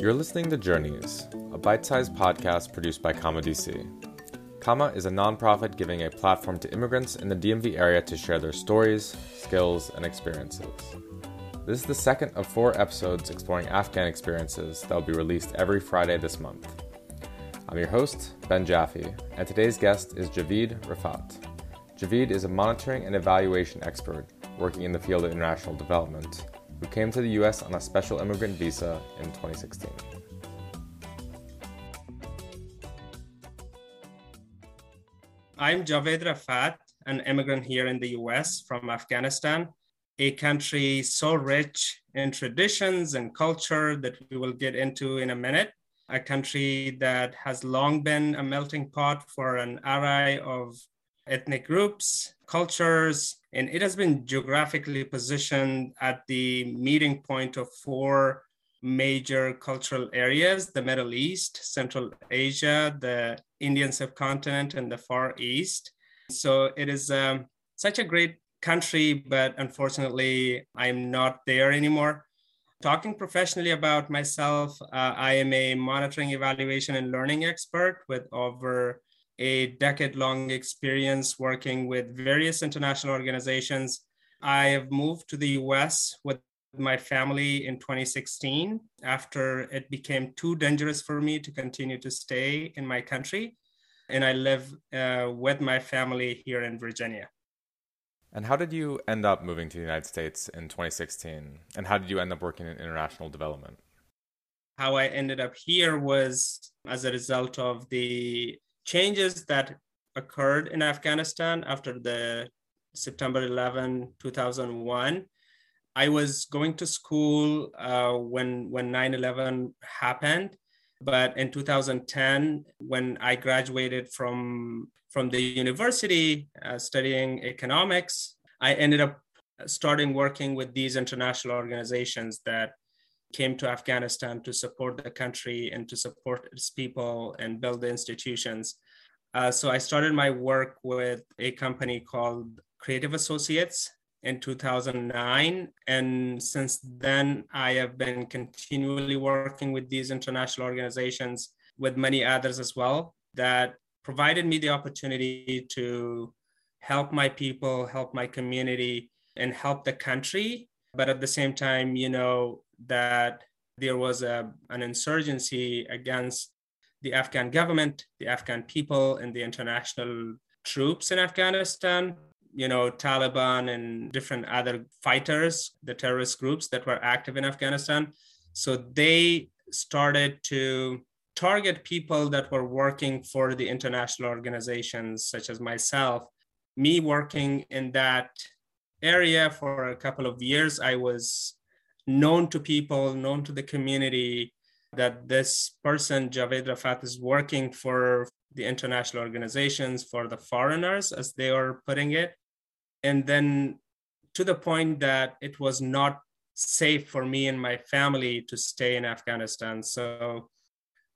You're listening to Journeys, a bite sized podcast produced by Comma DC. Comma is a nonprofit giving a platform to immigrants in the DMV area to share their stories, skills, and experiences. This is the second of four episodes exploring Afghan experiences that will be released every Friday this month. I'm your host, Ben Jaffe, and today's guest is Javid Rafat. Javid is a monitoring and evaluation expert working in the field of international development who came to the US on a special immigrant visa in 2016. I'm Javeed Rafat, an immigrant here in the US from Afghanistan, a country so rich in traditions and culture that we will get into in a minute. A country that has long been a melting pot for an array of ethnic groups, cultures, and it has been geographically positioned at the meeting point of four major cultural areas the Middle East, Central Asia, the Indian subcontinent, and the Far East. So it is um, such a great country, but unfortunately, I'm not there anymore. Talking professionally about myself, uh, I am a monitoring, evaluation, and learning expert with over a decade long experience working with various international organizations. I have moved to the US with my family in 2016 after it became too dangerous for me to continue to stay in my country. And I live uh, with my family here in Virginia. And how did you end up moving to the United States in 2016? And how did you end up working in international development? How I ended up here was as a result of the changes that occurred in Afghanistan after the September 11, 2001. I was going to school uh, when when 9/11 happened, but in 2010, when I graduated from from the university uh, studying economics, I ended up starting working with these international organizations that came to Afghanistan to support the country and to support its people and build the institutions. Uh, so I started my work with a company called Creative Associates in 2009. And since then, I have been continually working with these international organizations, with many others as well, that provided me the opportunity to help my people, help my community, and help the country. But at the same time, you know, that there was a, an insurgency against the Afghan government, the Afghan people, and the international troops in Afghanistan. You know, Taliban and different other fighters, the terrorist groups that were active in Afghanistan. So they started to target people that were working for the international organizations, such as myself. Me working in that area for a couple of years, I was known to people, known to the community that this person, Javeed Rafat, is working for the international organizations, for the foreigners, as they are putting it. And then to the point that it was not safe for me and my family to stay in Afghanistan. So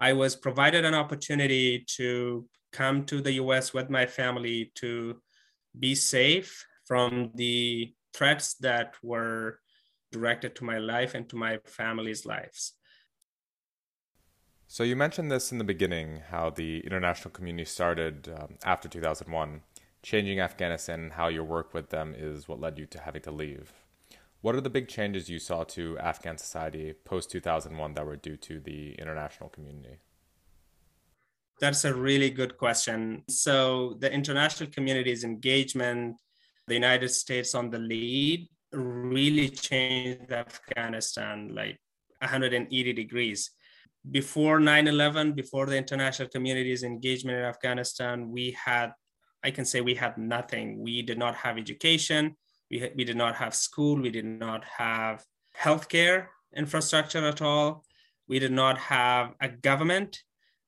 I was provided an opportunity to come to the US with my family to be safe from the threats that were directed to my life and to my family's lives. So you mentioned this in the beginning, how the international community started um, after 2001. Changing Afghanistan and how your work with them is what led you to having to leave. What are the big changes you saw to Afghan society post 2001 that were due to the international community? That's a really good question. So, the international community's engagement, the United States on the lead, really changed Afghanistan like 180 degrees. Before 9 11, before the international community's engagement in Afghanistan, we had, I can say, we had nothing. We did not have education, we, we did not have school, we did not have healthcare infrastructure at all, we did not have a government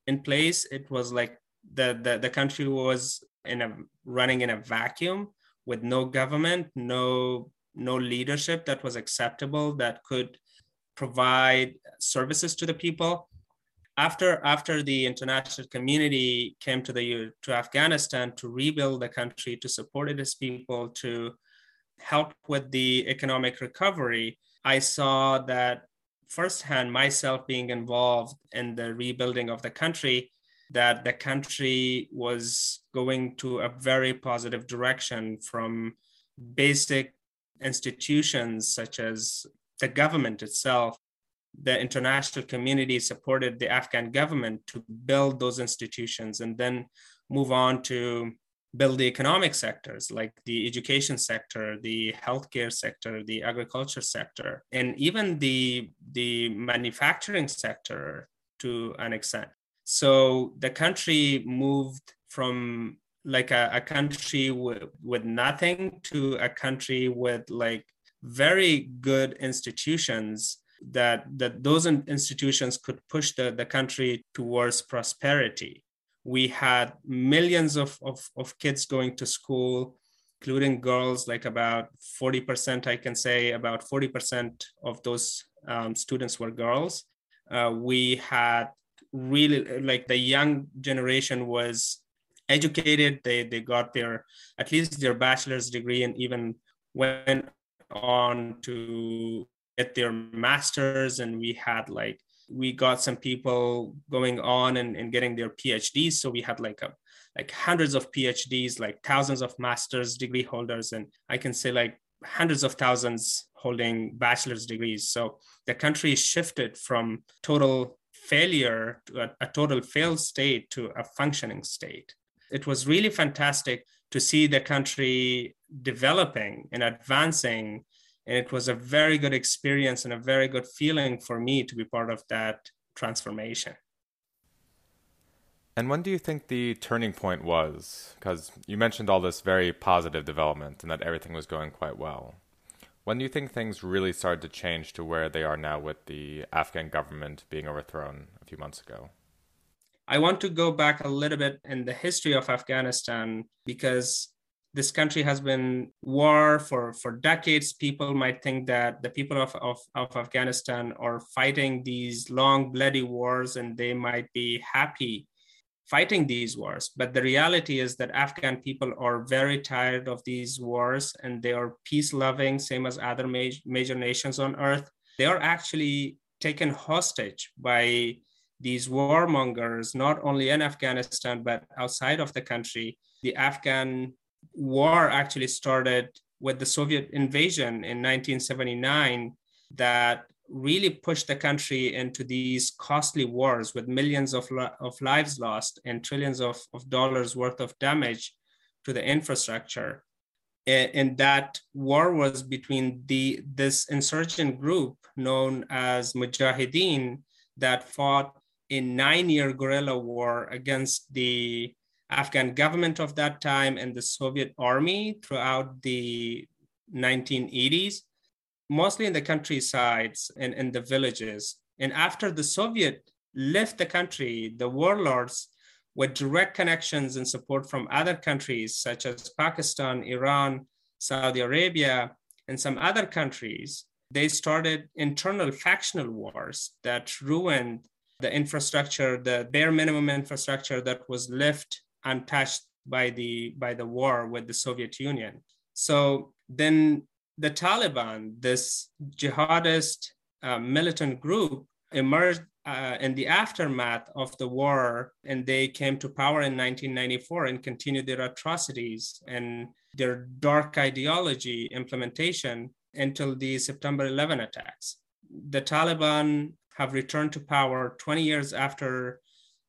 in place. It was like the, the, the country was in a running in a vacuum with no government, no no leadership that was acceptable that could provide services to the people. After after the international community came to the to afghanistan to rebuild the country to support its people to help with the economic recovery i saw that firsthand myself being involved in the rebuilding of the country that the country was going to a very positive direction from basic institutions such as the government itself the international community supported the afghan government to build those institutions and then move on to build the economic sectors like the education sector the healthcare sector the agriculture sector and even the the manufacturing sector to an extent. So the country moved from like a, a country with, with nothing to a country with like very good institutions that that those institutions could push the, the country towards prosperity. We had millions of, of, of kids going to school including girls like about 40% i can say about 40% of those um, students were girls. Uh, we had really like the young generation was educated they they got their at least their bachelor's degree and even went on to get their masters. And we had like we got some people going on and, and getting their phds so we had like a like hundreds of phds like thousands of master's degree holders. And i can say like hundreds of thousands holding bachelor's degrees. So the country shifted from total failure to a, a total failed state to a functioning state. It was really fantastic to see the country developing and advancing. And it was a very good experience and a very good feeling for me to be part of that transformation. And when do you think the turning point was? Because you mentioned all this very positive development and that everything was going quite well. When do you think things really started to change to where they are now with the Afghan government being overthrown a few months ago? I want to go back a little bit in the history of Afghanistan because this country has been war for, for decades. People might think that the people of, of, of Afghanistan are fighting these long, bloody wars and they might be happy fighting these wars. But the reality is that Afghan people are very tired of these wars and they are peace loving, same as other major, major nations on earth. They are actually taken hostage by these warmongers, not only in Afghanistan, but outside of the country. The Afghan war actually started with the Soviet invasion in 1979 that really pushed the country into these costly wars with millions of, of lives lost and trillions of, of dollars worth of damage to the infrastructure. And that war was between the this insurgent group known as Mujahideen that fought a nine-year guerrilla war against the Afghan government of that time and the Soviet army throughout the 1980s mostly in the countrysides and in the villages. And after the Soviet left the country, the warlords with direct connections and support from other countries such as Pakistan, Iran, Saudi Arabia, and some other countries, they started internal factional wars that ruined the infrastructure, the bare minimum infrastructure that was left untouched by the by the war with the Soviet Union. So then the Taliban, this jihadist uh, militant group, emerged uh, in the aftermath of the war and they came to power in 1994 and continued their atrocities and their dark ideology implementation until the September 11 attacks. The Taliban have returned to power 20 years after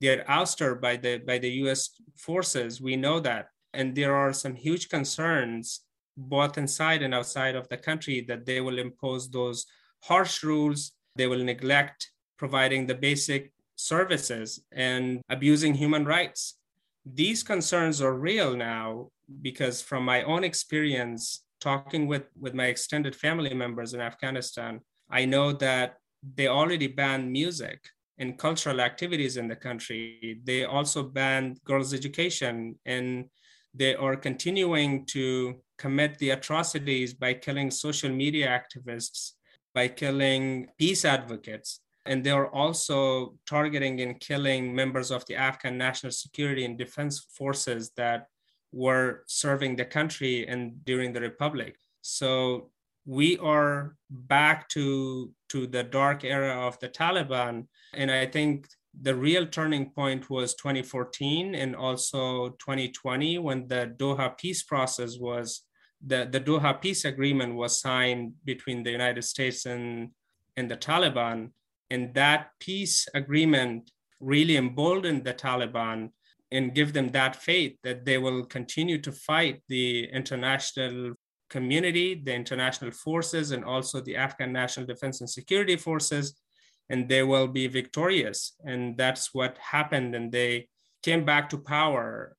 their ouster by the by the US forces. We know that. And there are some huge concerns both inside and outside of the country that they will impose those harsh rules. They will neglect providing the basic services and abusing human rights. These concerns are real now because, from my own experience talking with, with my extended family members in Afghanistan, I know that they already banned music and cultural activities in the country. They also banned girls' education and they are continuing to commit the atrocities by killing social media activists, by killing peace advocates. And they are also targeting and killing members of the Afghan national security and defense forces that were serving the country and during the republic. So we are back to to the dark era of the Taliban. And I think the real turning point was 2014 and also 2020 when the Doha peace process was the, the Doha peace agreement was signed between the United States and, and the Taliban. And that peace agreement really emboldened the Taliban and give them that faith that they will continue to fight the international community, the international forces, and also the Afghan National Defense and Security Forces, and they will be victorious. And that's what happened. And they came back to power.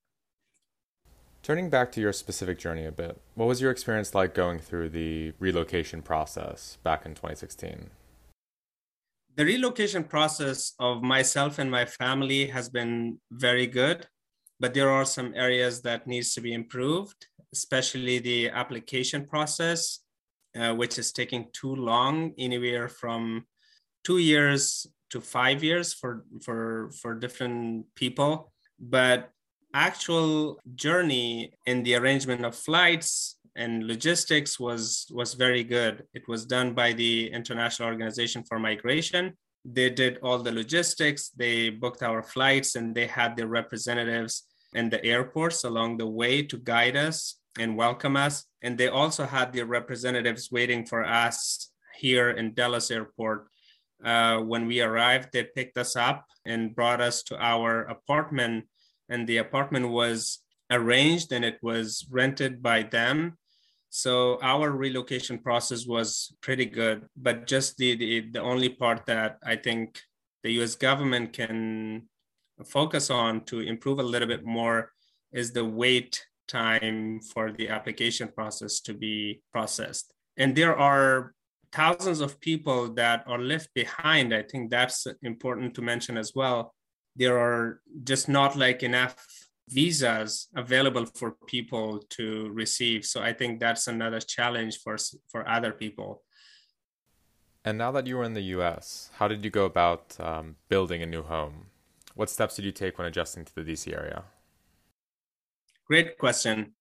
Turning back to your specific journey a bit, what was your experience like going through the relocation process back in 2016? The relocation process of myself and my family has been very good, but there are some areas that needs to be improved, especially the application process, uh, which is taking too long, anywhere from two years to five years for for for different people. But actual journey in the arrangement of flights and logistics was was very good. It was done by the international organization for migration. They did all the logistics they booked our flights and they had their representatives in the airports along the way to guide us and welcome us. And they also had their representatives waiting for us here in dallas airport. Uh, when we arrived they picked us up and brought us to our apartment. And the apartment was arranged and it was rented by them. So our relocation process was pretty good, but just the, the, the only part that I think the US government can focus on to improve a little bit more is the wait time for the application process to be processed. And there are thousands of people that are left behind. I think that's important to mention as well. There are just not like enough visas available for people to receive. So i think that's another challenge for for other people. And now that you were in the us how did you go about um, building a new home? What steps did you take when adjusting to the dc area great question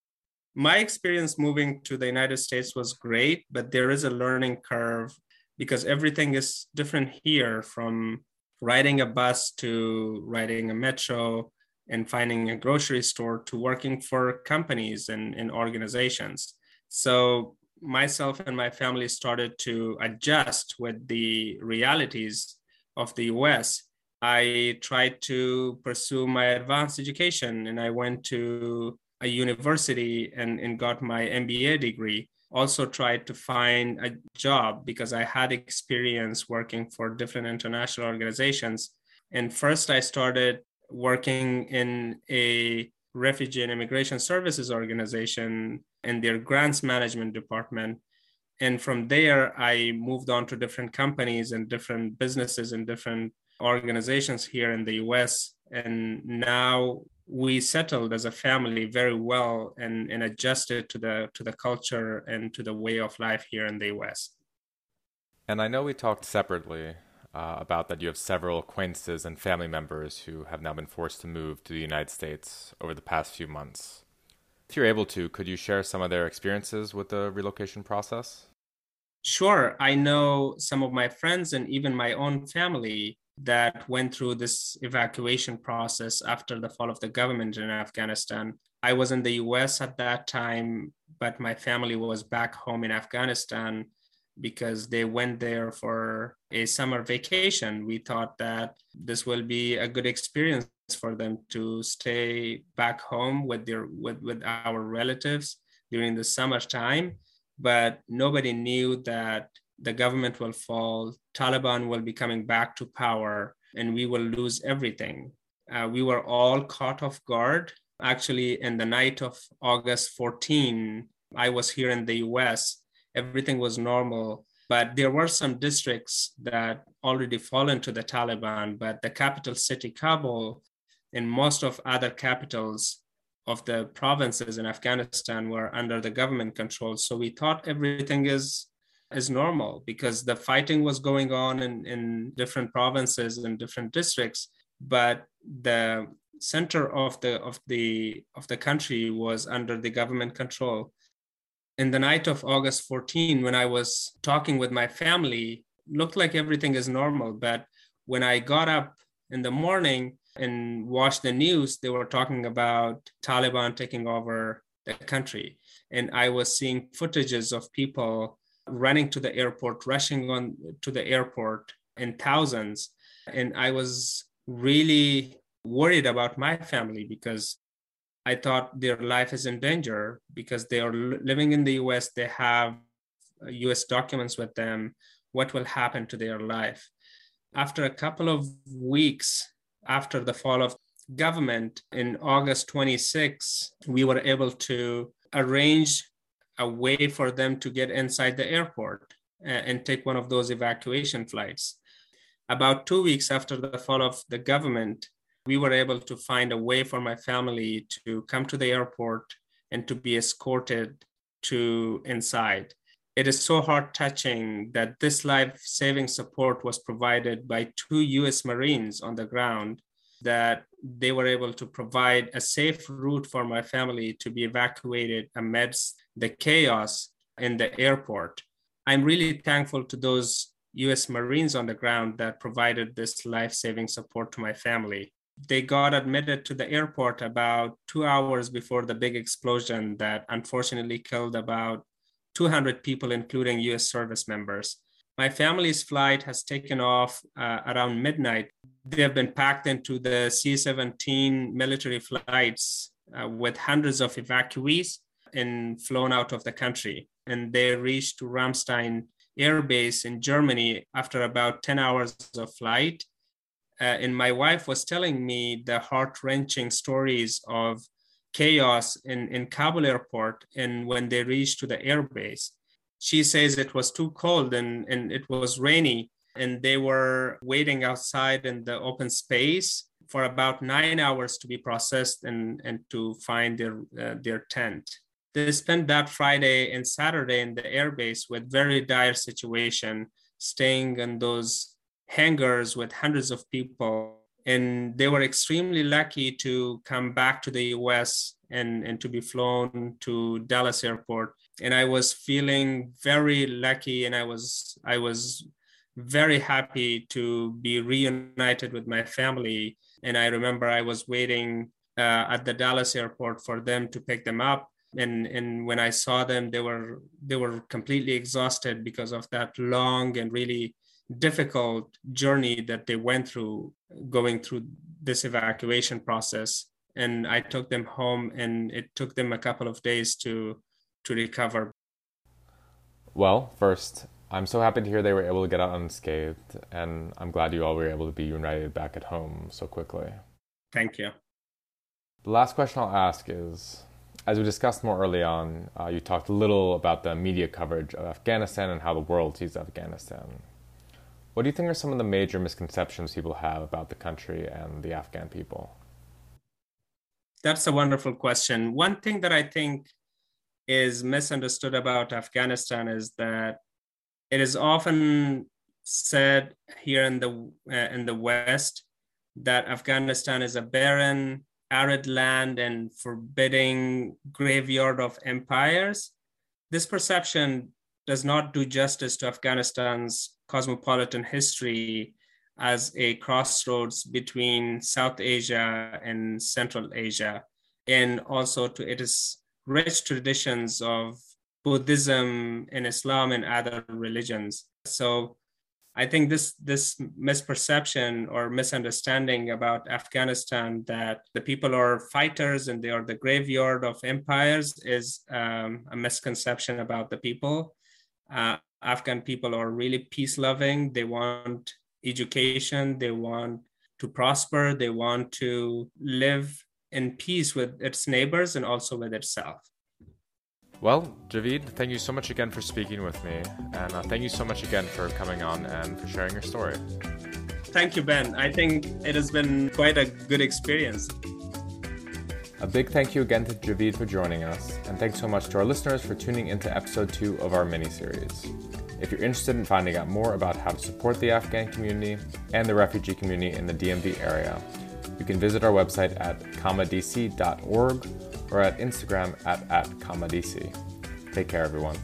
my experience moving to the united states was great but there is a learning curve because everything is different here from riding a bus to riding a metro and finding a grocery store to working for companies and, and organizations. So myself and my family started to adjust with the realities of the US. I tried to pursue my advanced education and I went to a university and, and got my MBA degree also tried to find a job because I had experience working for different international organizations. And first, I started working in a refugee and immigration services organization in their grants management department. And from there, I moved on to different companies and different businesses and different organizations here in the US. And now we settled as a family very well and, and adjusted to the to the culture and to the way of life here in the US. And I know we talked separately uh, about that you have several acquaintances and family members who have now been forced to move to the United States over the past few months. If you're able to, could you share some of their experiences with the relocation process? Sure. I know some of my friends and even my own family that went through this evacuation process after the fall of the government in Afghanistan. I was in the US at that time, but my family was back home in Afghanistan because they went there for a summer vacation. We thought that this will be a good experience for them to stay back home with their with, with our relatives during the summer time. But nobody knew that the government will fall, Taliban will be coming back to power, and we will lose everything. Uh, we were all caught off guard. Actually, in the night of August 14, I was here in the US. Everything was normal, but there were some districts that already fallen to the Taliban. But the capital city, Kabul, and most of other capitals of the provinces in Afghanistan were under the government control. So we thought everything is is normal because the fighting was going on in, in different provinces and different districts but the center of the of the of the country was under the government control in the night of August 14, when I was talking with my family, looked like everything is normal. But when I got up in the morning and watched the news, they were talking about Taliban taking over the country. And I was seeing footages of people running to the airport, rushing on to the airport in thousands. And I was really worried about my family because I thought their life is in danger because they are living in the US, they have uh, US documents with them. What will happen to their life? After a couple of weeks after the fall of government in August 26, we were able to arrange a way for them to get inside the airport uh, and take one of those evacuation flights. About two weeks after the fall of the government, we were able to find a way for my family to come to the airport and to be escorted to inside. It is so heart touching that this life saving support was provided by two US Marines on the ground, that they were able to provide a safe route for my family to be evacuated amidst the chaos in the airport. I'm really thankful to those US Marines on the ground that provided this life saving support to my family they got admitted to the airport about two hours before the big explosion that unfortunately killed about 200 people, including US service members. My family's flight has taken off uh, around midnight. They have been packed into the C 17 military flights uh, with hundreds of evacuees and flown out of the country. And they reached Ramstein Air Base in Germany after about 10 hours of flight uh, and my wife was telling me the heart-wrenching stories of chaos in, in Kabul airport and when they reached to the airbase. She says it was too cold and, and it was rainy and they were waiting outside in the open space for about nine hours to be processed and, and to find their, uh, their tent. They spent that Friday and Saturday in the airbase with very dire situation, staying in those hangars with hundreds of people. And they were extremely lucky to come back to the US and, and to be flown to Dallas airport. And I was feeling very lucky and I was I was very happy to be reunited with my family. And I remember I was waiting uh, at the Dallas airport for them to pick them up. And, and when I saw them, they were they were completely exhausted because of that long and really difficult journey that they went through going through this evacuation process. And i took them home and it took them a couple of days to to recover. Well first i'm so happy to hear they were able to get out unscathed and i'm glad you all were able to be united back at home so quickly. Thank you. The last question i'll ask is as we discussed more early on, uh, you talked a little about the media coverage of Afghanistan and how the world sees Afghanistan. What do you think are some of the major misconceptions people have about the country and the Afghan people? That's a wonderful question. One thing that I think is misunderstood about Afghanistan is that it is often said here in the uh, in the West that Afghanistan is a barren, arid land and forbidding graveyard of empires. This perception does not do justice to Afghanistan's cosmopolitan history as a crossroads between South Asia and Central Asia, and also to its rich traditions of Buddhism and Islam and other religions. So I think this this misperception or misunderstanding about Afghanistan that the people are fighters and they are the graveyard of empires is um, a misconception about the people. Uh, Afghan people are really peace loving. They want education. They want to prosper. They want to live in peace with its neighbors and also with itself. Well, Javeed, thank you so much again for speaking with me. And uh, thank you so much again for coming on and for sharing your story. Thank you, Ben. I think it has been quite a good experience. A big thank you again to Javeed for joining us, and thanks so much to our listeners for tuning into episode two of our mini series. If you're interested in finding out more about how to support the Afghan community and the refugee community in the DMV area, you can visit our website at commadc.org or at Instagram at, at commadc. Take care, everyone.